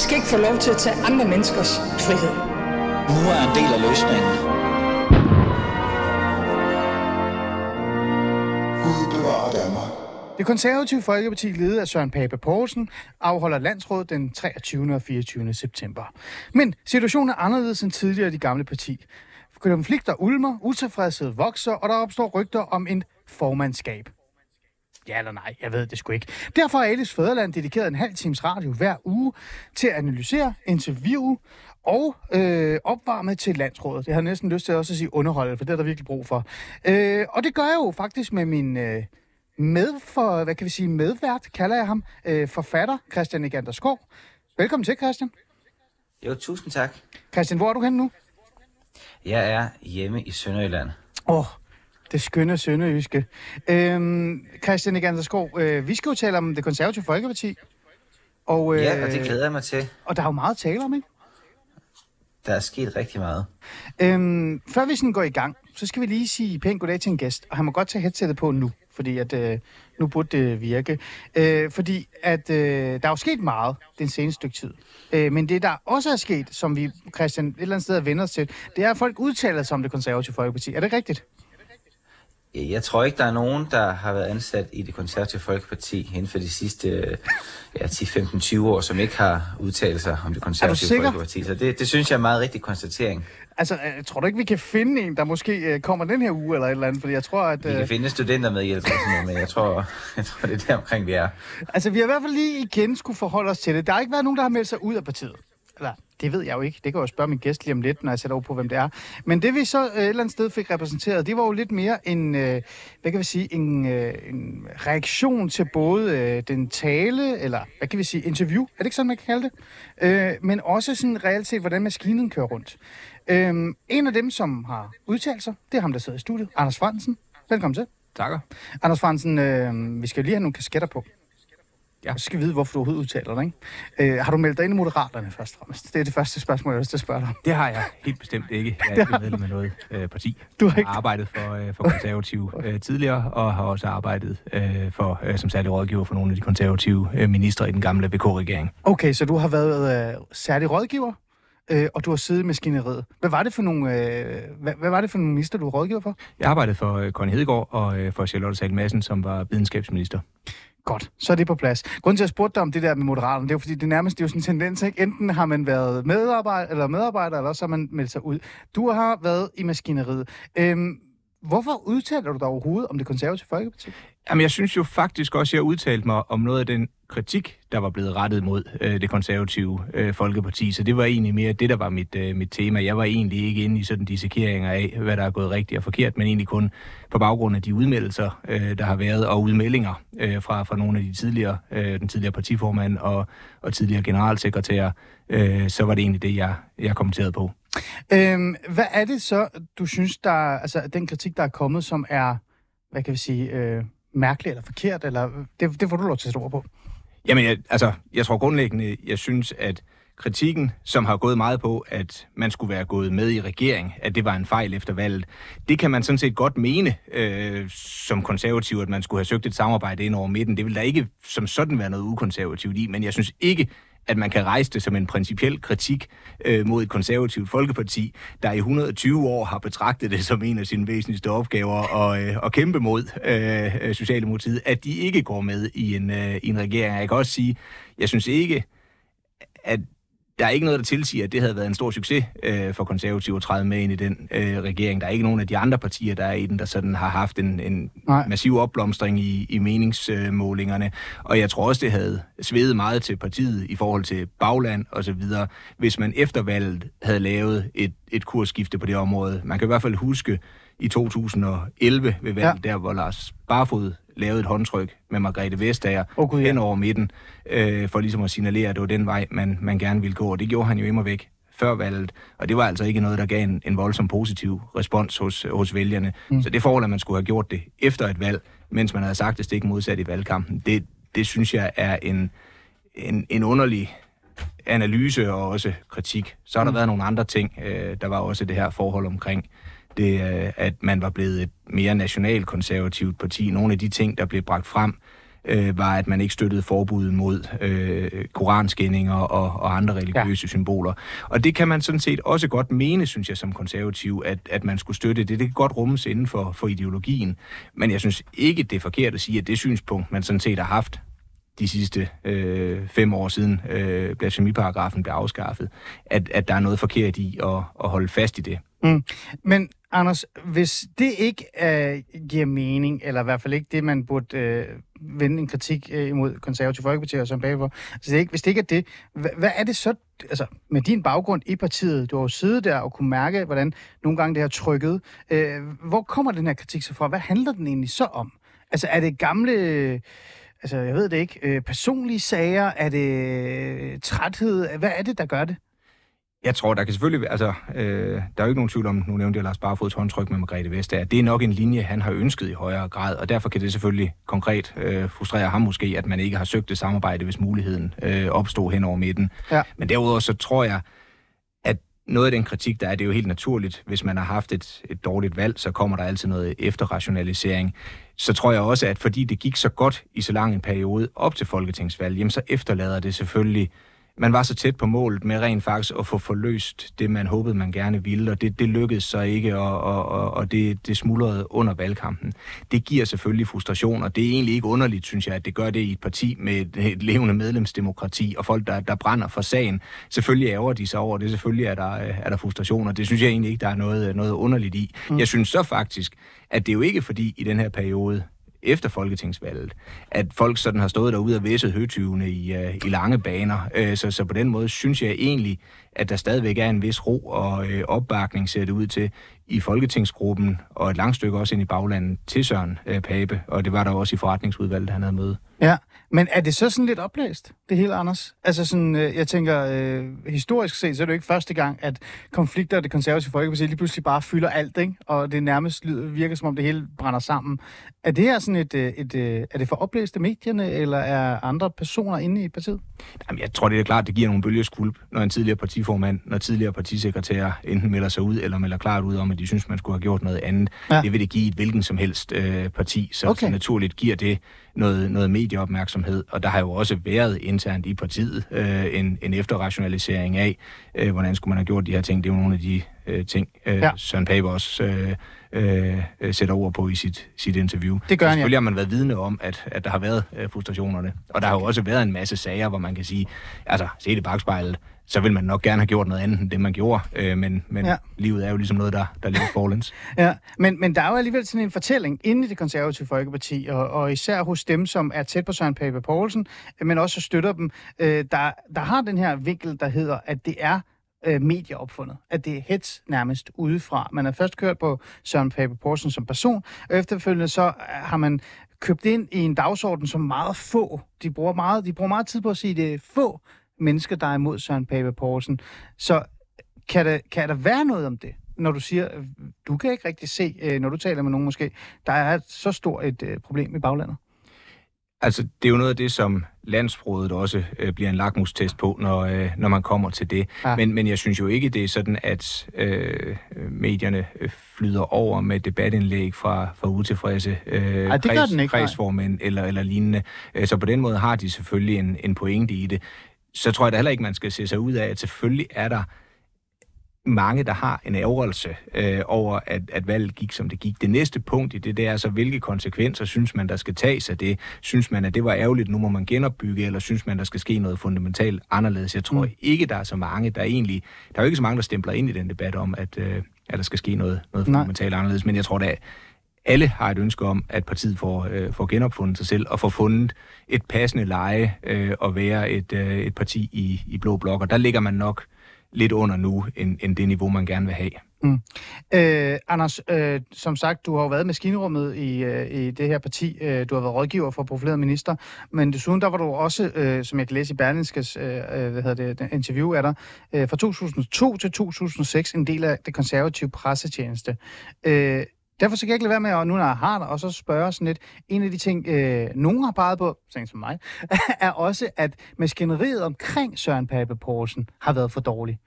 skal ikke få lov til at tage andre menneskers frihed. Nu er en del af løsningen. Gud bevarer Danmark. Det konservative Folkeparti, ledet af Søren Pape Poulsen, afholder landsråd den 23. og 24. september. Men situationen er anderledes end tidligere i de gamle parti. Konflikter ulmer, utilfredshed vokser, og der opstår rygter om en formandskab. Ja eller nej, jeg ved det sgu ikke. Derfor har Alice Fæderland dedikeret en halv times radio hver uge til at analysere, interviewe og øh, opvarme til landsrådet. Det har næsten lyst til også at sige underholde, for det er der virkelig brug for. Øh, og det gør jeg jo faktisk med min øh, med for, hvad kan vi sige, medvært, kalder jeg ham, øh, forfatter Christian Egander Skov. Velkommen til, Christian. Jo, tusind tak. Christian, hvor er du henne nu? Jeg er hjemme i Sønderjylland. Åh, oh, det skønne sønderjyske. Øhm, Christian Egander Skov, øh, vi skal jo tale om det konservative Folkeparti. Og, øh, Ja, og det glæder jeg mig til. Og der er jo meget at tale om, ikke? Der er sket rigtig meget. Øhm, før vi sådan går i gang, så skal vi lige sige pænt goddag til en gæst. Og han må godt tage headsettet på nu, fordi at, øh, nu burde det virke. Øh, fordi at øh, der er jo sket meget den seneste stykke tid. Øh, men det, der også er sket, som vi, Christian, et eller andet sted vender os til, det er, at folk udtaler sig om det konservative folkeparti. Er det rigtigt? Jeg tror ikke, der er nogen, der har været ansat i det konservative Folkeparti inden for de sidste ja, 10-15-20 år, som ikke har udtalt sig om det konservative? Folkeparti. Så det, det synes jeg er en meget rigtig konstatering. Altså, øh, tror du ikke, vi kan finde en, der måske øh, kommer den her uge eller et eller andet? Fordi jeg tror, at... Vi kan Øh, finde studenter med hjælp, men jeg tror, jeg tror, det er der omkring, vi er. altså, vi har i hvert fald lige igen skulle forholde os til det. Der har ikke været nogen, der har meldt sig ud af partiet. Eller, det ved jeg jo ikke. Det kan jeg jo spørge min gæst lige om lidt, når jeg sætter over på, hvem det er. Men det vi så øh, et eller andet sted fik repræsenteret, det var jo lidt mere en, øh, hvad kan vi sige, en, øh, en reaktion til både den tale, eller hvad kan vi sige, interview, er det ikke sådan, man kan kalde det? Men også sådan reelt set, hvordan maskinen kører rundt. En af dem, som har udtalt sig, det er ham, der sidder i studiet, Anders Fransen. Velkommen til. Takker. Anders Fransen, øh, vi skal jo lige have nogle kasketter på. Ja. Så skal vi vide, hvorfor du overhovedet udtaler dig, ikke? Øh, har du meldt dig ind i Moderaterne først og fremmest? Det er det første spørgsmål, jeg at spørge dig om. Det har jeg helt bestemt ikke. Jeg er ikke medlem af noget øh, parti. Du har ikke... har arbejdet for, øh, for konservative øh, tidligere, og har også arbejdet øh, for, øh, som særlig rådgiver for nogle af de konservative øh, ministre i den gamle VK-regering. Okay, så du har været øh, særlig rådgiver, øh, og du har siddet i maskineriet. Hvad var det for nogle, øh, hvad, hvad var det for nogle minister, du var rådgiver for? Jeg arbejdede for øh, Conny Hedegaard og øh, for Charlotte Sahl Madsen, som var videnskabsminister. Godt, så er det på plads. Grunden til, at jeg spurgte dig om det der med Moderaterne, det er jo fordi, det nærmest det er jo sådan en tendens, ikke? Enten har man været medarbejder, eller medarbejder, eller også har man meldt sig ud. Du har været i maskineriet. Øhm, hvorfor udtaler du dig overhovedet om det konservative folkeparti? Jamen, jeg synes jo faktisk også, at jeg udtalte mig om noget af den kritik, der var blevet rettet mod øh, det konservative øh, Folkeparti. Så det var egentlig mere det, der var mit, øh, mit tema. Jeg var egentlig ikke inde i sådan dissekeringer af, hvad der er gået rigtigt og forkert, men egentlig kun på baggrund af de udmeldelser, øh, der har været, og udmeldinger øh, fra, fra nogle af de tidligere, øh, den tidligere partiformand og, og tidligere generalsekretær, øh, så var det egentlig det, jeg, jeg kommenterede på. Øhm, hvad er det så, du synes, der altså den kritik, der er kommet, som er, hvad kan vi sige, øh, mærkelig eller forkert, eller det, det får du lov til at stå på. Jamen, jeg, altså, jeg tror grundlæggende, jeg synes, at kritikken, som har gået meget på, at man skulle være gået med i regering, at det var en fejl efter valget, det kan man sådan set godt mene øh, som konservativ, at man skulle have søgt et samarbejde ind over midten. Det vil der ikke som sådan være noget ukonservativt i, men jeg synes ikke, at man kan rejse det som en principiel kritik øh, mod et konservativt folkeparti, der i 120 år har betragtet det som en af sine væsentligste opgaver at, øh, at kæmpe mod øh, Socialdemokratiet, at de ikke går med i en, øh, i en regering. Jeg kan også sige, jeg synes ikke, at der er ikke noget, der tilsiger, at det havde været en stor succes øh, for konservative at træde med ind i den øh, regering. Der er ikke nogen af de andre partier, der er i den, der sådan har haft en, en Nej. massiv opblomstring i, i meningsmålingerne. Og jeg tror også, det havde svedet meget til partiet i forhold til bagland og så videre, hvis man efter valget havde lavet et, et kursskifte på det område. Man kan i hvert fald huske i 2011 ved valget, ja. der hvor Lars Barfod lavede et håndtryk med Margrethe Vestager Åh, Gud, ja. hen over midten, øh, for ligesom at signalere, at det var den vej, man, man gerne ville gå. Og det gjorde han jo immer væk før valget, og det var altså ikke noget, der gav en, en voldsom positiv respons hos, hos vælgerne. Mm. Så det forhold, at man skulle have gjort det efter et valg, mens man havde sagt det stik modsat i valgkampen, det, det synes jeg er en, en, en underlig analyse og også kritik. Så har der været nogle andre ting. Øh, der var også det her forhold omkring det, øh, at man var blevet et mere nationalkonservativt parti. Nogle af de ting, der blev bragt frem, øh, var, at man ikke støttede forbuddet mod øh, koranskændinger og, og andre religiøse ja. symboler. Og det kan man sådan set også godt mene, synes jeg, som konservativ, at, at man skulle støtte det. Det kan godt rummes inden for, for ideologien. Men jeg synes ikke, det er forkert at sige, at det synspunkt, man sådan set har haft de sidste øh, fem år siden øh, blasfemiparagrafen blev afskaffet, at, at der er noget forkert i at, at holde fast i det. Mm. Men Anders, hvis det ikke øh, giver mening, eller i hvert fald ikke det, man burde øh, vende en kritik øh, imod konservative folkeparti og som bagfor, altså det ikke, hvis det ikke er det, hvad, hvad er det så, altså med din baggrund i partiet, du har jo siddet der og kunne mærke, hvordan nogle gange det har trykket, øh, hvor kommer den her kritik så fra? Hvad handler den egentlig så om? Altså er det gamle... Altså, jeg ved det ikke. Øh, personlige sager? Er det øh, træthed? Hvad er det, der gør det? Jeg tror, der kan selvfølgelig altså, øh, der er jo ikke nogen tvivl om, nu nævnte jeg Lars Barfods håndtryk med Margrethe Vestager. Det er nok en linje, han har ønsket i højere grad, og derfor kan det selvfølgelig konkret øh, frustrere ham måske, at man ikke har søgt det samarbejde, hvis muligheden øh, opstod hen over midten. Ja. Men derudover så tror jeg, at noget af den kritik, der er, det er jo helt naturligt. Hvis man har haft et, et dårligt valg, så kommer der altid noget efterrationalisering. Så tror jeg også, at fordi det gik så godt i så lang en periode op til folketingsvalg, jamen så efterlader det selvfølgelig man var så tæt på målet med rent faktisk at få forløst det, man håbede, man gerne ville, og det, det lykkedes så ikke, og, og, og det, det smuldrede under valgkampen. Det giver selvfølgelig frustration, og det er egentlig ikke underligt, synes jeg, at det gør det i et parti med et, et levende medlemsdemokrati, og folk, der, der brænder for sagen. Selvfølgelig ærger de sig over det, selvfølgelig er der, er der frustrationer. Det synes jeg egentlig ikke, der er noget, noget underligt i. Mm. Jeg synes så faktisk, at det er jo ikke fordi i den her periode, efter folketingsvalget, at folk sådan har stået derude og væsset høtyvene i, uh, i lange baner. Uh, så, så på den måde synes jeg egentlig, at der stadigvæk er en vis ro og uh, opbakning, ser det ud til, i Folketingsgruppen, og et langt stykke også ind i baglandet til Søren uh, Pape, og det var der også i forretningsudvalget, han havde møde. Ja, men er det så sådan lidt oplæst, det hele, Anders? Altså sådan, øh, jeg tænker, øh, historisk set, så er det jo ikke første gang, at konflikter og det konservative folkeparti lige pludselig bare fylder alt, ikke? Og det nærmest virker, som om det hele brænder sammen. Er det her sådan et, øh, et, et øh, er det for oplæst af medierne, eller er andre personer inde i partiet? Jamen, jeg tror, det er klart, det giver nogle bølgeskvulp, når en tidligere partiformand, når tidligere partisekretær enten melder sig ud, eller melder klart ud om, at de synes, man skulle have gjort noget andet. Ja. Det vil det give et hvilken som helst øh, parti, så, okay. så naturligt giver det noget, noget medieopmærksomhed, og der har jo også været internt i partiet øh, en, en efterrationalisering af, øh, hvordan skulle man have gjort de her ting. Det er jo nogle af de øh, ting, øh, ja. Søren Pape også øh, øh, sætter ord på i sit, sit interview. Det gør han, Selvfølgelig ja. har man været vidne om, at, at der har været øh, frustrationerne, og der har jo også været en masse sager, hvor man kan sige, altså, se det bagspejlet, så vil man nok gerne have gjort noget andet end det, man gjorde. Øh, men men ja. livet er jo ligesom noget, der, der lever forlæns. ja, men, men der er jo alligevel sådan en fortælling inde i det konservative Folkeparti, og, og især hos dem, som er tæt på Søren Pape Poulsen, men også støtter dem, øh, der, der har den her vinkel, der hedder, at det er øh, medieopfundet. At det er hets nærmest udefra. Man har først kørt på Søren Pape Poulsen som person, og efterfølgende så har man købt ind i en dagsorden, som meget få, de bruger meget, de bruger meget tid på at sige, det er få mennesker, der er imod Søren Pape Poulsen. Så kan der, kan der være noget om det, når du siger, du kan ikke rigtig se, øh, når du taler med nogen måske, der er så stort et øh, problem i baglandet? Altså, det er jo noget af det, som landsproget også øh, bliver en lakmustest på, når, øh, når man kommer til det. Ja. Men, men jeg synes jo ikke, det er sådan, at øh, medierne øh, flyder over med debatindlæg fra, fra utilfredse øh, Ej, det kreds, ikke, kredsformænd eller, eller lignende. Så på den måde har de selvfølgelig en, en pointe i det så tror jeg da heller ikke, man skal se sig ud af, at selvfølgelig er der mange, der har en ærgerelse øh, over, at, at valget gik, som det gik. Det næste punkt i det, det er så, hvilke konsekvenser synes man, der skal tages af det? Synes man, at det var ærgerligt, nu må man genopbygge, eller synes man, der skal ske noget fundamentalt anderledes? Jeg tror mm. ikke, der er så mange, der egentlig... Der er jo ikke så mange, der stempler ind i den debat om, at, øh, at der skal ske noget, noget fundamentalt anderledes, men jeg tror, der alle har et ønske om, at partiet får, øh, får genopfundet sig selv og får fundet et passende leje øh, og være et, øh, et parti i, i blå blok. Og der ligger man nok lidt under nu, end, end det niveau, man gerne vil have. Mm. Øh, Anders, øh, som sagt, du har jo været maskinrummet i, øh, i det her parti. Øh, du har været rådgiver for profileret minister, men desuden der var du også, øh, som jeg kan læse i Berlingskes øh, øh hvad hedder det, interview af dig, øh, fra 2002 til 2006 en del af det konservative pressetjeneste. Øh, Derfor så kan jeg ikke lade være med, at nu når jeg har dig, og så spørge sådan lidt. En af de ting, øh, nogen har peget på, sådan som mig, er også, at maskineriet omkring Søren Pape Poulsen har været for dårlig.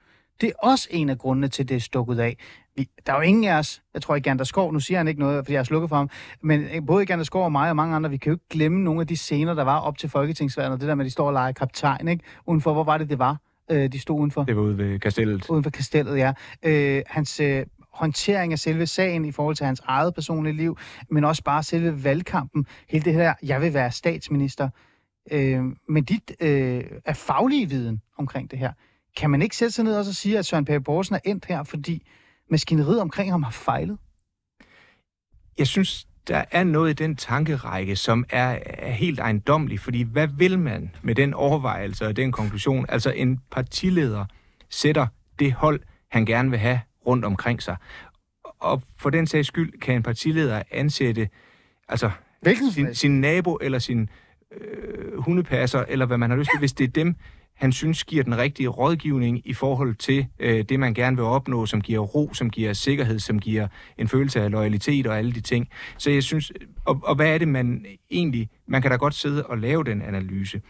Det er også en af grundene til, det er stukket af. Vi, der er jo ingen af os, jeg tror ikke, Gander Skov, nu siger han ikke noget, fordi jeg har slukket for ham, men øh, både Gander Skov og mig og mange andre, vi kan jo ikke glemme nogle af de scener, der var op til Folketingsvalget, og det der med, at de står og leger kaptajn, ikke? Udenfor, hvor var det, det var? Øh, de stod udenfor. Det var ude ved kastellet. Uden for kastellet, ja. Øh, hans øh, håndtering af selve sagen i forhold til hans eget personlige liv, men også bare selve valgkampen. Hele det her, jeg vil være statsminister. Øh, men dit øh, er faglige viden omkring det her. Kan man ikke sætte sig ned og så sige, at Søren Pape Borgsen er endt her, fordi maskineriet omkring ham har fejlet? Jeg synes, der er noget i den tankerække, som er, er helt ejendomlig, fordi hvad vil man med den overvejelse og den konklusion? Altså en partileder sætter det hold, han gerne vil have rundt omkring sig. Og for den sags skyld kan en partileder ansætte altså, Hvilken sin, sin nabo eller sin øh, hundepasser, eller hvad man har lyst til, hvis det er dem, han synes giver den rigtige rådgivning i forhold til øh, det, man gerne vil opnå, som giver ro, som giver sikkerhed, som giver en følelse af loyalitet og alle de ting. Så jeg synes, og, og hvad er det, man egentlig, man kan da godt sidde og lave den analyse.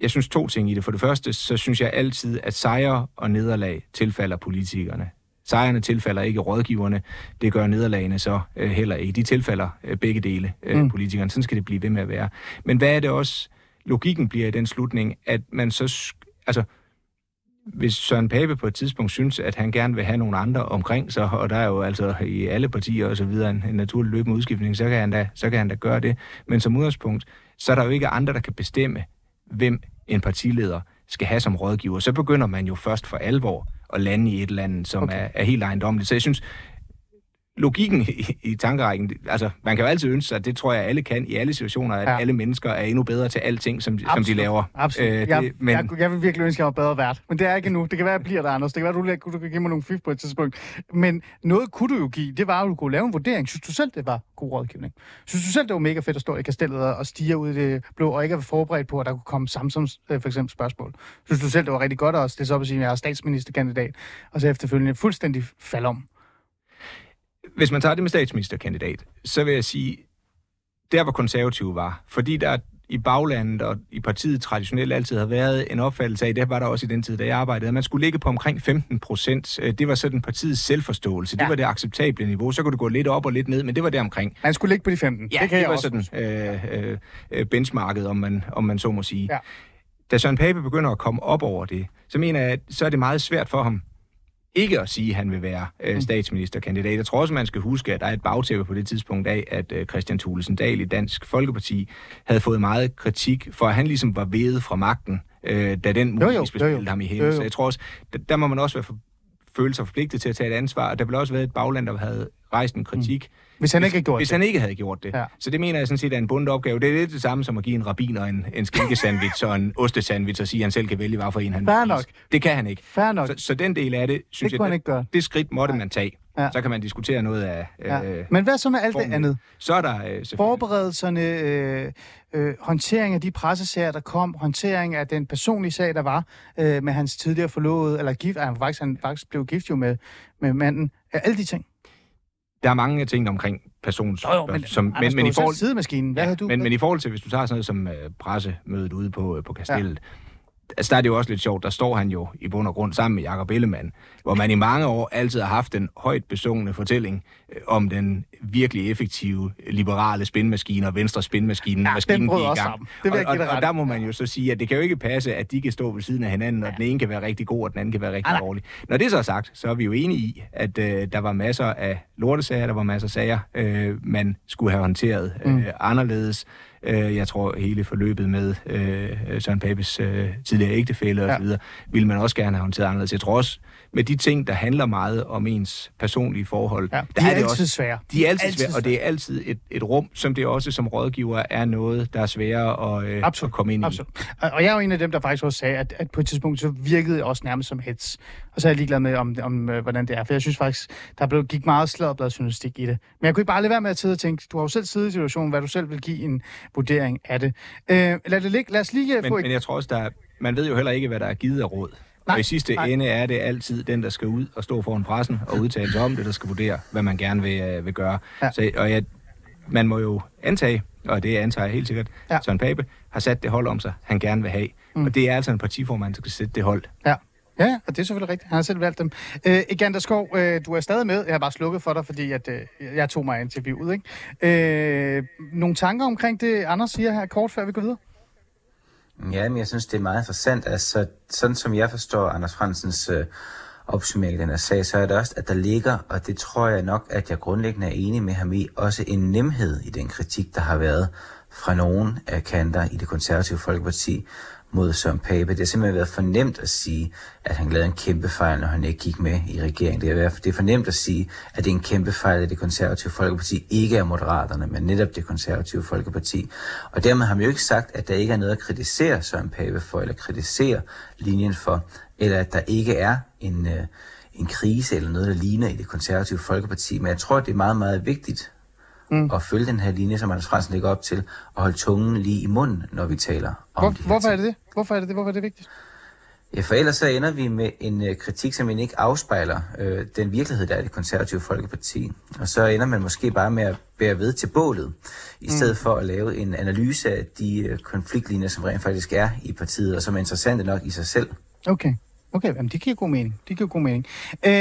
Jeg synes to ting i det. For det første, så synes jeg altid, at sejre og nederlag tilfalder politikerne. Sejrene tilfalder ikke rådgiverne, det gør nederlagene så øh, heller ikke. De tilfalder øh, begge dele øh, mm. politikerne. Sådan skal det blive ved med at være. Men hvad er det også, logikken bliver i den slutning, at man så, altså, hvis Søren Pape på et tidspunkt synes, at han gerne vil have nogle andre omkring sig, og der er jo altså i alle partier og så videre en, en naturlig løbende udskiftning, så kan, han da, så kan han da gøre det. Men som udgangspunkt, så er der jo ikke andre, der kan bestemme, hvem en partileder skal have som rådgiver. Så begynder man jo først for alvor at lande i et eller andet, som okay. er, er helt ejendommeligt. Så jeg synes, logikken i, i tankerækken, altså man kan jo altid ønske sig, at det tror jeg alle kan i alle situationer, at Ja. alle mennesker er endnu bedre til alting, som, som de laver. Absolut. Øh, det, jeg, men, jeg, jeg vil virkelig ønske, at jeg var bedre vært. Men det er ikke nu. Det kan være, at jeg bliver der, Anders. Det kan være, at du, du kan give mig nogle fif på et tidspunkt. Men noget kunne du jo give. Det var, at du kunne lave en vurdering. Synes du selv, det var god rådgivning? Synes du selv, det var mega fedt at stå i kastellet og og stige ud i det blå, og ikke at være forberedt på, at der kunne komme Samsons øh, for eksempel spørgsmål? Synes du selv, det var rigtig godt også? Det er så at sige, at jeg er statsministerkandidat, og så efterfølgende fuldstændig fald om. Hvis man tager det med statsministerkandidat, så vil jeg sige, der hvor konservative var, fordi der i baglandet og i partiet traditionelt altid har været en opfattelse af, det var der også i den tid, da jeg arbejdede, at man skulle ligge på omkring 15 procent. Det var sådan partiets selvforståelse. Ja. Det var det acceptable niveau. Så kunne du gå lidt op og lidt ned, men det var det omkring. Man skulle ligge på de 15. Ja, det kan det var også sådan øh, øh, øh, benchmarket, om man, om man så må sige. Ja. Da Søren Pape begynder at komme op over det, så mener jeg, at så er det meget svært for ham ikke at sige, at han vil være øh, statsministerkandidat. Jeg tror også, man skal huske, at der er et bagtæppe på det tidspunkt af, at øh, Christian Thulesen Dahl i Dansk Folkeparti havde fået meget kritik, for at han ligesom var vedet fra magten, øh, da den muligvis jo, jo. spillede ham i jo. Så jeg tror også, der, der må man også være for, føle sig forpligtet til at tage et ansvar, og der vil også være et bagland, der havde rejst en kritik, Hvis han ikke havde gjort hvis det. han ikke havde gjort det. Ja. Ja. Så det mener jeg sådan set er en bundet opgave. Det er lidt det samme som at give en rabiner en, en skinkesandwich og en ostesandwich og sige, at han selv kan vælge, hvad for en han Fair vil nok. Det kan han ikke. Fair nok. Så, så den del af det, synes Det jeg, ikke gøre. det, det skridt måtte man tage. Ja. Ja. Så kan man diskutere noget af... Ja. Øh, Men hvad så med alt det formlen. andet? Så er der øh. Forberedelserne, øh, øh, håndtering af de pressesager, der kom, håndtering af den personlige sag, der var øh, med hans tidligere forlovede, eller gift, han faktisk, han faktisk blev gift jo med, med manden. Øh, alle de ting. Der er mange ting omkring persons... Jo, jo, men, som, Anders, men, men, i forhold, selv sidemaskinen. Hvad ja, du? men, men i forhold til, hvis du tager sådan noget som øh, pressemødet ude på, øh, på Kastellet, ja. altså der er det jo også lidt sjovt, der står han jo i bund og grund sammen med Jakob Ellemann, hvor man i mange år altid har haft en højt besungne fortælling øh, om den virkelig effektive liberale spinmaskine og venstre spinmaskine, Ja, maskinen den brød også gang. sammen. Det vil og, og, og der må man jo så sige, at det kan jo ikke passe, at de kan stå ved siden af hinanden, og den ene kan være rigtig god, og den anden kan være rigtig dårlig. Når det så er sagt, så er vi jo enige i, at øh, der var masser af lortesager, der var masser af sager, øh, man skulle have håndteret øh, Mm. anderledes. Øh, jeg tror, hele forløbet med øh, Søren Papes øh, tidligere ægtefælle Ja. osv., ville man også gerne have håndteret anderledes. Jeg tror også, med de ting, der handler meget om ens personlige forhold, Ja, der de er, det altid også, svære. de er altid, altid svære, og det er altid et, et rum, som det også som rådgiver er noget, der er sværere at, øh, Absolut, at komme ind i. Absolut. Og jeg er jo en af dem, der faktisk også sagde, at, at på et tidspunkt så virkede det også nærmest som hets. Og så er jeg ligeglad med, om, om øh, hvordan det er. For jeg synes faktisk, der blev, gik meget sladderblad journalistik i det. Men jeg kunne ikke bare lade være med at sidde og tænke, du har jo selv siddet i situationen, hvad du selv vil give en vurdering af det. Øh, lad, det ligge. lad os lige øh, Men, få men jeg tror også, der er, man ved jo heller ikke, hvad der er givet af råd. Nej, og i sidste nej. ende er det altid den, der skal ud og stå foran pressen og udtale sig om det, der skal vurdere, hvad man gerne vil, øh, vil gøre. Ja. Ja. Så, og jeg, man må jo antage, og det antager jeg helt sikkert, Ja. ja. Søren Pape har sat det hold om sig, han gerne vil have. Mm. Og det er altså en partiformand, der skal sætte det hold. Ja. Ja, og det er selvfølgelig rigtigt. Han har selv valgt dem. Øh, Egander Skov, øh, du er stadig med. Jeg har bare slukket for dig, fordi at, øh, jeg tog mig interviewet. Ikke? Øh, nogle tanker omkring det, Anders siger her kort, før vi går videre? Ja, men jeg synes, det er meget interessant. Altså, sådan som jeg forstår Anders Fransens øh, opsummering af den her sag, så er det også, at der ligger, og det tror jeg nok, at jeg grundlæggende er enig med ham i, også en nemhed i den kritik, der har været fra nogen af kanter i det konservative Folkeparti mod Søren Pape. Det har simpelthen været for nemt at sige, at han lavede en kæmpe fejl, når han ikke gik med i regeringen. Det er, det er for nemt at sige, at det er en kæmpe fejl, at det konservative Folkeparti ikke er moderaterne, men netop det konservative Folkeparti. Og dermed har man jo ikke sagt, at der ikke er noget at kritisere Søren Pape for, eller kritisere linjen for, eller at der ikke er en, øh, en krise eller noget, der ligner i det konservative Folkeparti. Men jeg tror, at det er meget, meget vigtigt mm. at følge den her linje, som Anders Fransen lægger op til, og holde tungen lige i munden, når vi taler om Hvor, de hvorfor ting. er det det? Hvorfor er det det? Hvorfor er det vigtigt? Ja, for ellers så ender vi med en øh, kritik, som ikke afspejler øh, den virkelighed, der er i det konservative Folkeparti. Og så ender man måske bare med at bære ved til bålet, i stedet for at lave en analyse af de øh, konfliktlinjer, som rent faktisk er i partiet, og som er interessante nok i sig selv. Okay. Okay, jamen, det giver god mening. Det giver god mening. Øh,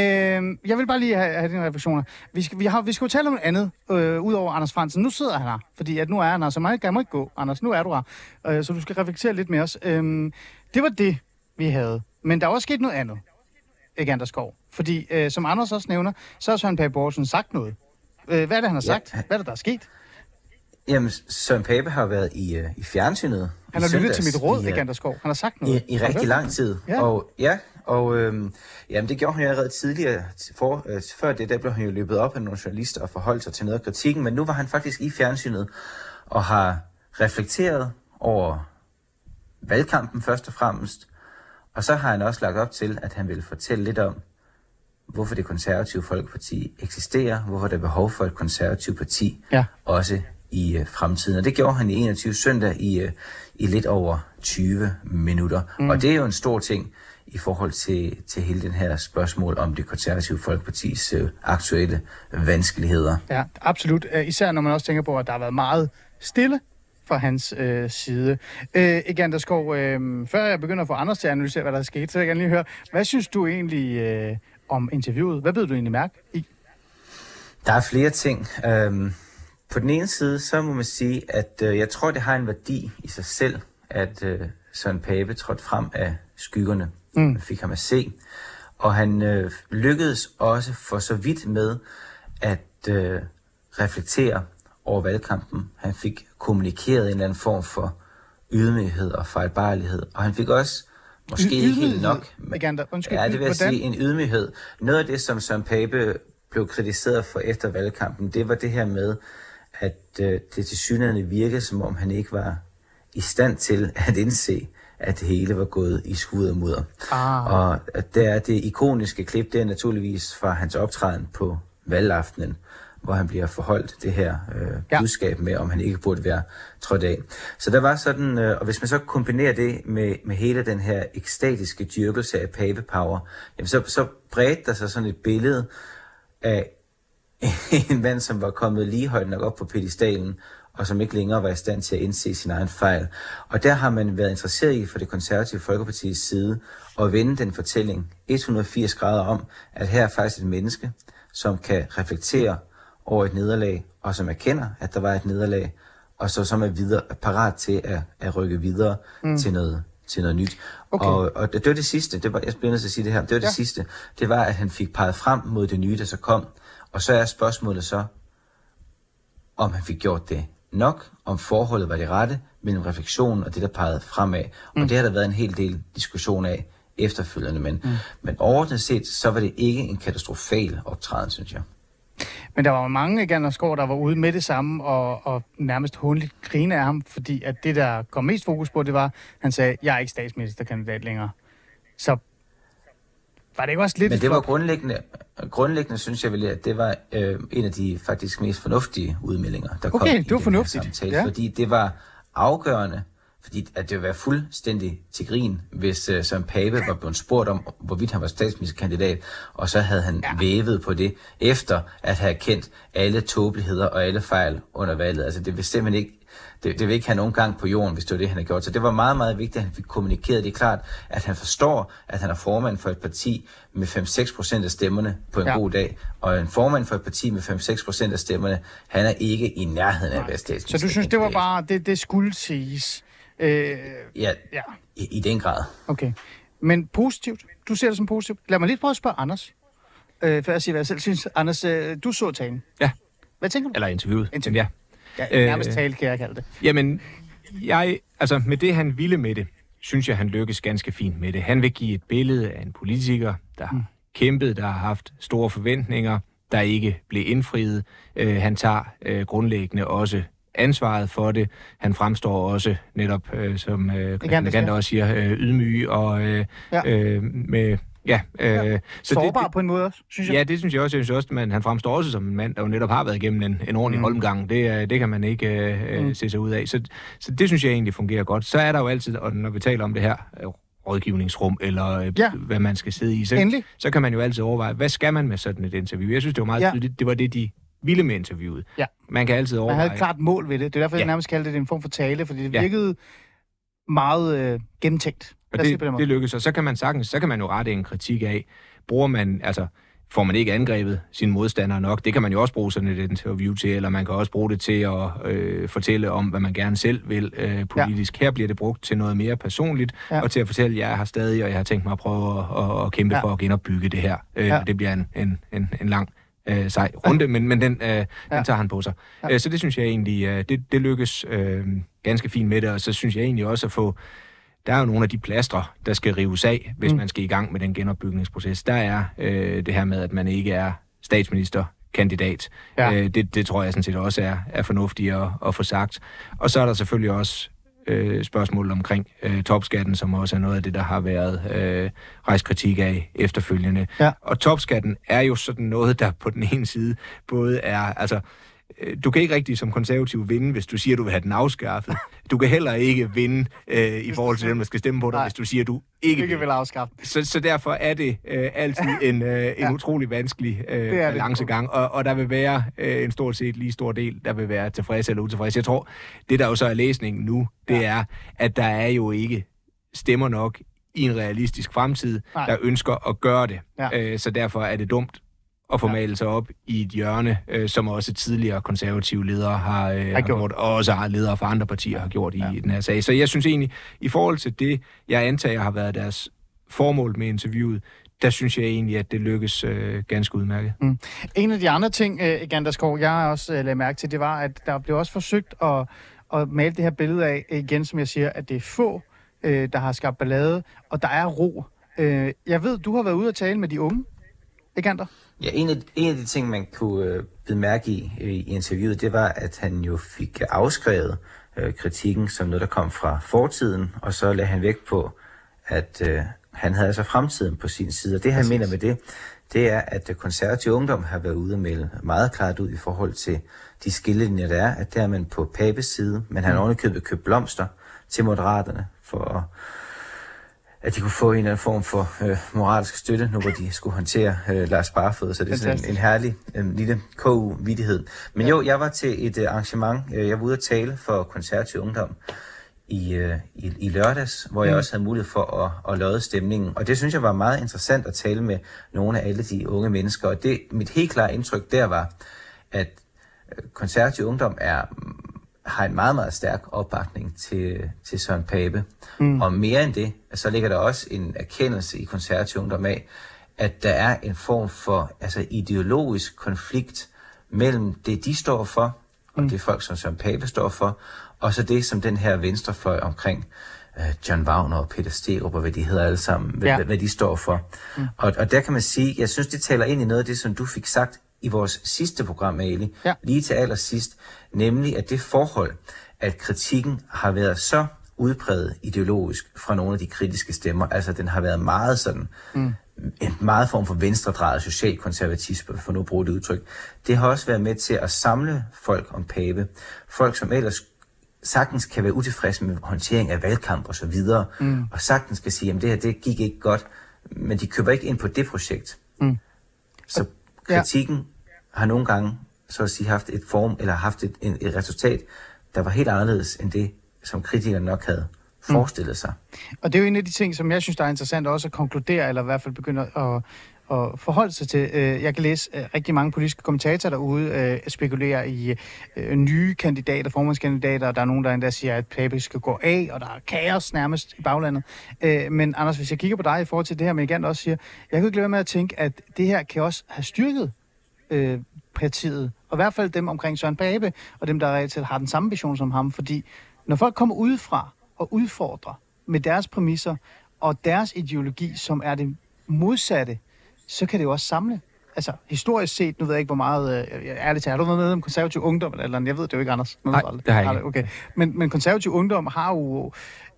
jeg vil bare lige have, have dine refleksioner. Vi skal, vi, har, vi skal jo tale om noget andet, øh, udover Anders Fransen. Nu sidder han her, fordi at nu er han her, så meget jeg må ikke gå. Anders, nu er du her. Øh, så du skal reflektere lidt med os. Øh, det var det, vi havde. Men der er også sket noget andet, ikke Anders Skov. Fordi, øh, som Anders også nævner, så har Søren Pape Poulsen sagt noget. Øh, hvad er det, han har Ja. sagt? Hvad er det, der er sket? Jamen, Søren Pape har været i, øh, i fjernsynet. Han har lyttet til mit råd, i, øh, ikke Anders Skov. Han har sagt noget. I, i rigtig lang tid. Ja. Og, ja, og øhm, jamen, det gjorde han jo allerede tidligere. For, øh, før det, der blev han jo løbet op af nogle journalister og forholdt sig til noget af kritikken, men nu var han faktisk i fjernsynet og har reflekteret over valgkampen først og fremmest, og så har han også lagt op til, at han vil fortælle lidt om, hvorfor det konservative Folkeparti eksisterer, hvorfor der er behov for et konservativt parti, Ja. også i øh, fremtiden. Og det gjorde han i 21 søndag i, øh, i lidt over 20 minutter. Mm. Og det er jo en stor ting i forhold til, til hele den her spørgsmål om det konservative Folkepartis øh, aktuelle vanskeligheder. Ja, absolut. Øh, Især når man også tænker på, at der har været meget stille fra hans øh, side. Øh, Egander Skov, øh, før jeg begynder at få Anders til at analysere, hvad der er sket, så vil jeg gerne lige høre, hvad synes du egentlig øh, om interviewet? Hvad ved du egentlig mærke i? Der er flere ting. Øhm, på den ene side, så må man sige, at øh, jeg tror, det har en værdi i sig selv, at øh, Søren Pape trådte frem af skyggerne. Mm. Man fik ham at se. Og han øh, lykkedes også for så vidt med at øh, reflektere over valgkampen. Han fik kommunikeret en eller anden form for ydmyghed og fejlbarlighed. Og han fik også, måske Y- ikke helt nok, men- Egander? Undskyld, ja, det vil jeg hvordan? sige, en ydmyghed. Noget af det, som Søren Pape blev kritiseret for efter valgkampen, det var det her med, at øh, det til synligheden virkede, som om han ikke var i stand til at indse, at det hele var gået i skud og mudder. Ah. Og at der er det ikoniske klip, det er naturligvis fra hans optræden på valgaftenen, hvor han bliver forholdt det her øh, Ja. budskab med, om han ikke burde være trådt af. Så der var sådan, øh, og hvis man så kombinerer det med, med hele den her ekstatiske dyrkelse af Pape Power, jamen så, så bredte der sig sådan et billede af en mand, som var kommet lige højt nok op på pedestalen, og som ikke længere var i stand til at indse sin egen fejl. Og der har man været interesseret i fra det konservative Folkeparti's side at vende den fortælling 180 grader om, at her er faktisk et menneske, som kan reflektere over et nederlag, og som erkender, at der var et nederlag, og så som er videre, parat til at, at rykke videre mm. til, noget, til noget nyt. Okay. Og, og det, det var det sidste, det var, jeg bliver nødt til at sige det her, det var det Ja. sidste, det var, at han fik peget frem mod det nye, der så kom. Og så er spørgsmålet så, om han fik gjort det nok, om forholdet var det rette mellem refleksionen og det, der pegede fremad. Og det har der været en hel del diskussion af efterfølgende, men, mm. men overordnet set, så var det ikke en katastrofal optræden, synes jeg. Men der var mange Egander Skov, der var ude med det samme og, og nærmest hundligt grine af ham, fordi at det, der kom mest fokus på, det var, han sagde, jeg er ikke statsministerkandidat længere. Så var det ikke også lidt Men et det var grundlæggende, grundlæggende synes jeg vel, at det var øh, en af de faktisk mest fornuftige udmeldinger, der kom Okay, i det var den fornuftigt, samtale, ja. fordi det var afgørende, fordi at det ville være fuldstændig til grin, hvis uh, Søren Pape var blevet spurgt om, hvorvidt han var statsministerkandidat, og så havde han ja. vævet på det, efter at have kendt alle tåbeligheder og alle fejl under valget. Altså det vil simpelthen ikke det, det vil ikke have nogen gang på jorden, hvis det var det, han har gjort. Så det var meget, meget vigtigt, at han fik kommunikeret det klart, at han forstår, at han er formand for et parti med 5-6 procent af stemmerne på en Ja. god dag. Og en formand for et parti med 5-6 procent af stemmerne, han er ikke i nærheden af at være Så statsminister. du synes, det var bare, det, det skulle siges? Øh, Ja, ja, i, i den grad. okay. Men positivt? Du ser det som positivt? Lad mig lige prøve at spørge Anders. Øh, før jeg siger, hvad jeg selv synes. Anders, øh, du så talen. Ja. Hvad tænker du? Eller interviewet. Interview. Ja. Ja, Øh, nærmest tale, kan jeg kalde det. Jamen, jeg, altså med det, han ville med det, synes jeg, han lykkes ganske fint med det. Han vil give et billede af en politiker, der har kæmpet, der har haft store forventninger, der ikke blev indfriet. Øh, han tager øh, grundlæggende også ansvaret for det. Han fremstår også netop, øh, som øh, Christian også siger, øh, ydmyg og øh, ja. øh, med... Ja, øh, ja. Så Sårbar det, på en måde også, synes jeg. Ja, det synes jeg også. Jeg synes også, men han fremstår også som en mand, der jo netop har været igennem en, en ordentlig mm. holdgang. Det, øh, det kan man ikke øh, mm. se sig ud af. Så, så det synes jeg egentlig fungerer godt. Så er der jo altid, og når vi taler om det her øh, rådgivningsrum, eller øh, Ja. ja. hvad man skal sidde i, så, Endelig. så kan man jo altid overveje, hvad skal man med sådan et interview? Jeg synes, det var meget Ja. ja. tydeligt. Det var det, de ville med interviewet. Ja. Man kan altid Man overveje. havde et klart mål ved det. Det er derfor, jeg Ja. nærmest kaldte det en form for tale, fordi det Ja. virkede meget øh, gennemtænkt. Og det, det lykkes, og så kan man sagtens, så kan man jo rette en kritik af, bruger man, altså, får man ikke angrebet sine modstandere nok. Det kan man jo også bruge sådan et interview til, eller man kan også bruge det til at øh, fortælle om, hvad man gerne selv vil øh, politisk. Ja. Her bliver det brugt til noget mere personligt, Ja. og til at fortælle, at jeg er her stadig, og jeg har tænkt mig at prøve at, at, at kæmpe Ja. for at genopbygge det her. Øh, Ja. Det bliver en, en, en, en lang øh, sej runde, men, men den, øh, Ja. den tager han på sig. Ja. Øh, så det synes jeg egentlig, øh, det, det lykkes øh, ganske fint med det, og så synes jeg egentlig også at få der er jo nogle af de plastre, der skal rives af, hvis Mm. man skal i gang med den genopbygningsproces. Der er øh, det her med, at man ikke er statsministerkandidat. Ja. Øh, det, det tror jeg sådan set også er, er fornuftigt at, at få sagt. Og så er der selvfølgelig også øh, spørgsmålet omkring øh, topskatten, som også er noget af det, der har været øh, rejst kritik af efterfølgende. Ja. Og topskatten er jo sådan noget, der på den ene side både er... altså du kan ikke rigtig som konservativ vinde, hvis du siger, du vil have den afskaffet. Du kan heller ikke vinde øh, i forhold til dem, der skal stemme på dig, Nej. Hvis du siger, du ikke Ikke vil. afskaffe. Så, så derfor er det øh, altid en, øh, en Ja. utrolig vanskelig øh, balancegang, og, og der vil være øh, en stort set lige stor del, der vil være tilfreds eller utilfreds. Jeg tror, det der jo så er læsningen nu, det ja. er, at der er jo ikke stemmer nok i en realistisk fremtid, Nej. der ønsker at gøre det. Ja. Øh, så derfor er det dumt at få Ja. malet sig op i et hjørne, øh, som også tidligere konservative ledere har, øh, har gjort. og også har ledere fra andre partier har gjort i Ja. den her sag. Så jeg synes egentlig, i forhold til det, jeg antager har været deres formål med interviewet, der synes jeg egentlig, at det lykkes øh, ganske udmærket. En af de andre ting, øh, Ganderskov, jeg også øh, lagde mærke til, det var, at der blev også forsøgt at, at male det her billede af, igen som jeg siger, at det er få, øh, der har skabt ballade, og der er ro. Øh, jeg ved, du har været ude og tale med de unge, ikke Gander? Ja, en af, en af de ting, man kunne øh, bide mærke i øh, i interviewet, det var, at han jo fik afskrevet øh, kritikken som noget, der kom fra fortiden, og så lagde han vægt på, at øh, han havde altså fremtiden på sin side. Og det, han mener med det, det er, at øh, konservativ ungdom har været ude og melde meget klart ud i forhold til de skillelinjer, der er, at der er man på Papes side, men han har ovenikøbet købt blomster til moderaterne for at at de kunne få en eller anden form for øh, moralsk støtte, nu hvor de skulle håndtere øh, Lars Barfod. Så det er sådan en, en herlig øh, lille KU-vidighed. Men jo, jeg var til et øh, arrangement. Øh, jeg var ude at tale for konservativ ungdom i, øh, i, i lørdags, hvor jeg også havde mulighed for at, at lodde stemningen. Og det synes jeg var meget interessant at tale med nogle af alle de unge mennesker. Og det, mit helt klare indtryk der var, at øh, konservativ ungdom er har en meget, meget stærk opbakning til, til Søren Pape. Mm. Og mere end det, så ligger der også en erkendelse i konservativ ungdom af, at der er en form for altså ideologisk konflikt mellem det, de står for, og det folk, som Søren Pape står for, og så det, som den her venstrefløj omkring øh, John Wagner og Peter Sterup, og hvad de hedder alle sammen, hvad, Ja. ja. hvad de står for. Mm. Og, og der kan man sige, jeg synes, det taler ind i noget af det, som du fik sagt i vores sidste program, Ali, Ja. lige til allersidst, nemlig at det forhold, at kritikken har været så udpræget ideologisk fra nogle af de kritiske stemmer, altså den har været meget sådan, mm. en meget form for venstredrejet socialkonservatisme, for nu at bruge det udtryk, det har også været med til at samle folk om Pape, folk som ellers sagtens kan være utilfredse med håndtering af valgkamp og så videre, mm. og sagtens kan sige, at det her det gik ikke godt, men de køber ikke ind på det projekt. Mm. Så Ja. kritikken har nogle gange så at sige haft et form, eller haft et, et resultat, der var helt anderledes end det, som kritikerne nok havde forestillet sig. Og det er jo en af de ting, som jeg synes, der er interessant også at konkludere, eller i hvert fald begynde at, at forholde sig til. Øh, jeg kan læse øh, rigtig mange politiske kommentatorer derude øh, spekulerer i nye kandidater, formandskandidater, og der er nogen, der endda siger, at Pape skal gå af, og der er kaos nærmest i baglandet. Men Anders, hvis jeg kigger på dig i forhold til det her, men igen også siger, jeg kunne ikke lade være med at tænke, at det her kan også have styrket partiet, og i hvert fald dem omkring Søren Pape, og dem, der reelt set har den samme vision som ham, fordi når folk kommer udefra og udfordrer med deres præmisser og deres ideologi, som er det modsatte, så kan det jo også samle. Altså, historisk set, nu ved jeg ikke, hvor meget, øh, ærligt talt, har du været med om konservativ ungdom, eller jeg ved det jo ikke, Anders. Nej, det har jeg ikke. Okay. Men, men konservativ ungdom har jo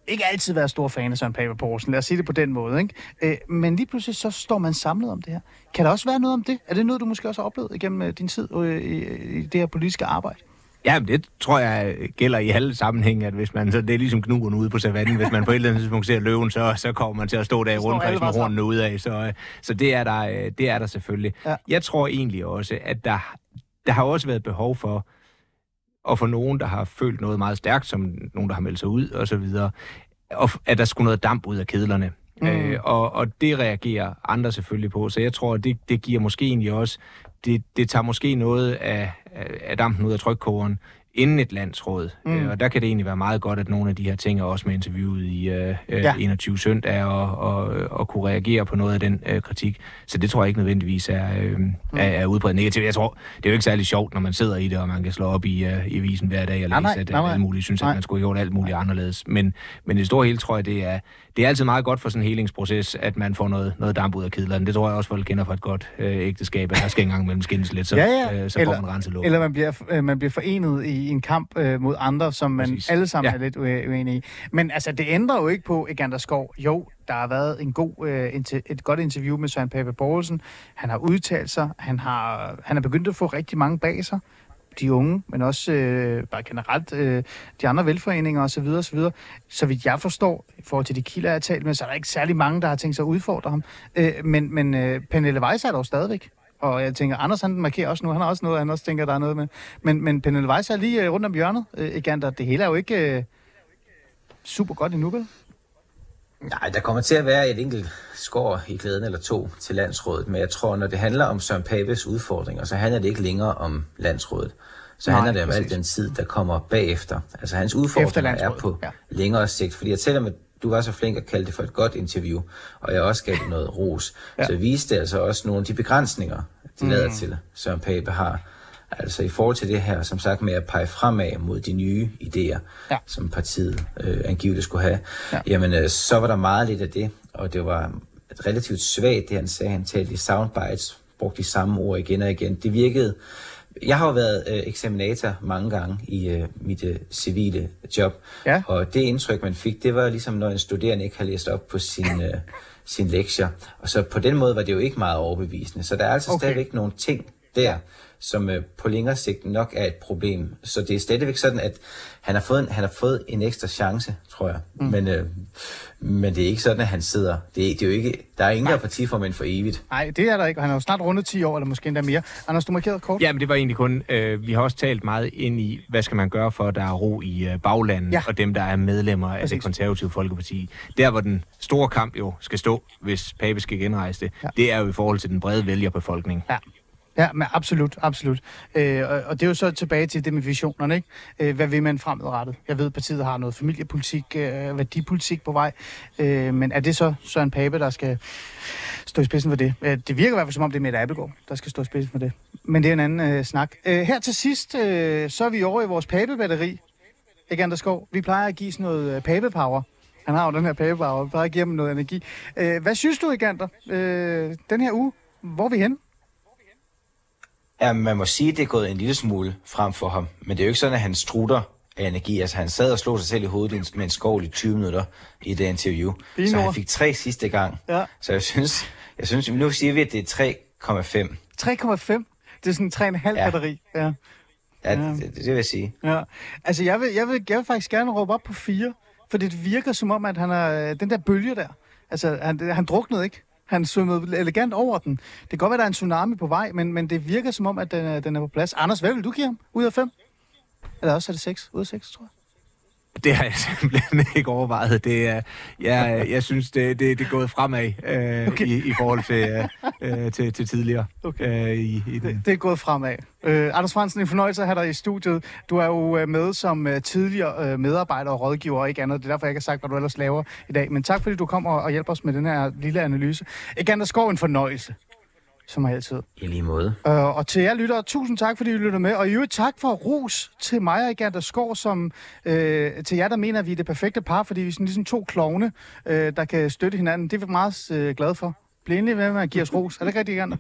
ikke altid været stor fan af Søren Pape Poulsen. Lad os sige det på den måde, ikke? Øh, men lige pludselig så står man samlet om det her. Kan der også være noget om det? Er det noget, du måske også har oplevet igennem øh, din tid øh, i, i det her politiske arbejde? Ja, det tror jeg gælder i alle sammenhænge, at hvis man, så det er ligesom knuren ude på savannen, hvis man på et eller andet tidspunkt ser løven, så, så kommer man til at stå der i rundkreds med hornene ud af, så, øh, så det, er der, øh, det er der selvfølgelig. Ja. Jeg tror egentlig også, at der, der har også været behov for, og for nogen, der har følt noget meget stærkt, som nogen, der har meldt sig ud og så videre, og at der skulle noget damp ud af kedlerne. Mm. Øh, og, og det reagerer andre selvfølgelig på, så jeg tror, at det, det giver måske egentlig også, det, det tager måske noget af, af, dampen ud af trykkogeren, inden et landsråd. Mm. Øh, og der kan det egentlig være meget godt, at nogle af de her ting er også med interviewet i øh, Ja. ja. 21 søndag, og, og, og kunne reagere på noget af den øh, kritik. Så det tror jeg ikke nødvendigvis er, øh, mm. er, er udbredt negativt. Jeg tror, det er jo ikke særlig sjovt, når man sidder i det, og man kan slå op i, øh, i avisen hver dag og Nej, læse, nej, at nej, nej. alle mulige synes, Nej. at man skulle have gjort alt muligt anderledes. Men, men i det store hele tror jeg, det er, det er altid meget godt for sådan en helingsproces, at man får noget, noget damp ud af kedlerne. Det tror jeg også, folk kender fra et godt øh, ægteskab, at der skal engang mellem skændes lidt, så, Ja, ja. øh, så får man renset luft. Eller man bliver, øh, man bliver forenet i en kamp øh, mod andre, som man Præcis. alle sammen ja. Er lidt ue- uenige i. Men altså, det ændrer jo ikke på Egander Skov. Jo, der har været en god, øh, et godt interview med Søren Pape Poulsen. Han har udtalt sig. Han har, han er begyndt at få rigtig mange bag sig. De unge, men også øh, bare generelt øh, de andre velforeninger osv. osv. Så vidt jeg forstår, i forhold til de kilder, jeg har talt med, så er der ikke særlig mange, der har tænkt sig at udfordre ham. Øh, men men øh, Pernille Weiss er der jo stadigvæk. Og jeg tænker, Anders han markerer også nu, han har også noget, han også tænker, der er noget med. Men, men Pernille Weiss er lige øh, rundt om hjørnet, øh, Egander. Det hele er jo ikke øh, super godt endnu, vel? Nej, der kommer til at være et enkelt skår i glæden eller to til landsrådet, men jeg tror, når det handler om Søren Papes udfordringer, så handler det ikke længere om landsrådet. Så Nej, handler det om præcis. al den tid, der kommer bagefter. Altså hans udfordringer er på ja. længere sigt. Fordi jeg selvom at du var så flink at kalde det for et godt interview, og jeg også gav det noget ros, Ja. så viste det altså også nogle af de begrænsninger, de lader Mm. til, Søren Pape har. Altså i forhold til det her, som sagt med at pege fremad mod de nye idéer, Ja. som partiet øh, angiveligt skulle have, Ja. ja. jamen øh, så var der meget lidt af det, og det var relativt svagt, det han sagde. Han talte i soundbites, brugte de samme ord igen og igen. Det virkede... Jeg har jo været øh, eksaminator mange gange i øh, mit øh, civile job, Ja. og det indtryk, man fik, det var ligesom, når en studerende ikke har læst op på sin, øh, sin lektier. Og så på den måde var det jo ikke meget overbevisende. Så der er altså okay. stadigvæk nogle ting der, som øh, på længere sigt nok er et problem. Så det er stadigvæk sådan, at han har fået en, han har fået en ekstra chance, tror jeg. Mm. Men, øh, men det er ikke sådan, at han sidder... Det er, det er jo ikke, der er ingen, der er partiformand for evigt. Nej, det er der ikke, og han er jo snart rundet 10 år, eller måske endda mere. Anders, du markerede kort. Ja, men det var egentlig kun, øh, vi har også talt meget ind i, hvad skal man gøre for, at der er ro i øh, baglandet, Ja. og dem, der er medlemmer af Præcis. det konservative folkeparti. Der, hvor den store kamp jo skal stå, hvis Pape skal genrejse det, ja. det er jo i forhold til den brede vælgerbefolkning. Ja. Ja, men absolut, absolut. Øh, og, og det er jo så tilbage til det med visionerne, ikke? Øh, hvad vil man fremadrettet? Jeg ved, partiet har noget familiepolitik, øh, værdipolitik på vej, øh, men er det så Søren Pape, der skal stå i spidsen for det? Øh, det virker i hvert fald som om, det er Mette Abelgaard, der skal stå i spidsen for det. Men det er en anden øh, snak. Øh, her til sidst, øh, så er vi over i vores Pape-batteri. Ikke Anders Skov? Vi plejer at give sådan noget øh, power. Han har jo den her Pape-power. Vi plejer at give ham noget energi. Øh, hvad synes du, Egander, øh, den her uge? Hvor er vi henne? Ja, man må sige, at det er gået en lille smule frem for ham. Men det er jo ikke sådan, at han strutter af energi. Altså, han sad og slog sig selv i hovedet med en skovl i 20 minutter i det interview. Fine så han fik tre sidste gang. Ja. Så jeg synes, jeg synes, nu siger vi, at det er 3,5. 3,5. Det er sådan 3,5 ja. Batteri. Ja. Ja, Ja. Det, det, vil jeg sige. ja. Altså, jeg vil, jeg, vil, jeg vil faktisk gerne råbe op på 4, for det virker som om, at han er den der bølge der. Altså, han, han druknede ikke. Han svømmede elegant over den. Det kan godt være, der er en tsunami på vej, men, men det virker som om, at den er, den er på plads. Anders, hvad vil du give ham ud af 5? Eller også er det 6 ud af 6, tror jeg. Det har jeg simpelthen ikke overvejet. Det er, jeg, jeg synes, det, det, det er gået fremad øh, okay. i, i forhold til, øh, til, til tidligere. Okay. Øh, i, i den. Det, det er gået fremad. Øh, Anders Fransen, en fornøjelse at have dig i studiet. Du er jo øh, med som øh, tidligere øh, medarbejder og rådgiver og ikke andet. Det er derfor, jeg ikke har sagt, hvad du ellers laver i dag. Men tak, fordi du kom og, og hjælper os med den her lille analyse. Egander Skov, en fornøjelse, som altid. I lige måde. Øh, og til jer lyttere, tusind tak, fordi I lytter med. Og i øvrigt tak for ros til mig og Egander Skov, som øh, til jer, der mener, at vi er det perfekte par, fordi vi er sådan ligesom to klovne, øh, der kan støtte hinanden. Det er vi meget øh, glade for. Bliv endelig med med at give os ros. Er det ikke rigtigt, Egander?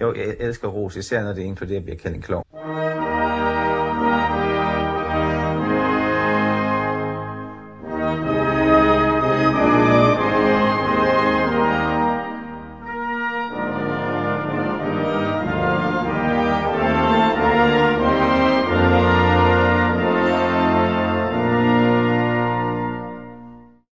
Jo, jeg elsker ros, især når det inkluderer at blive kaldt en klog.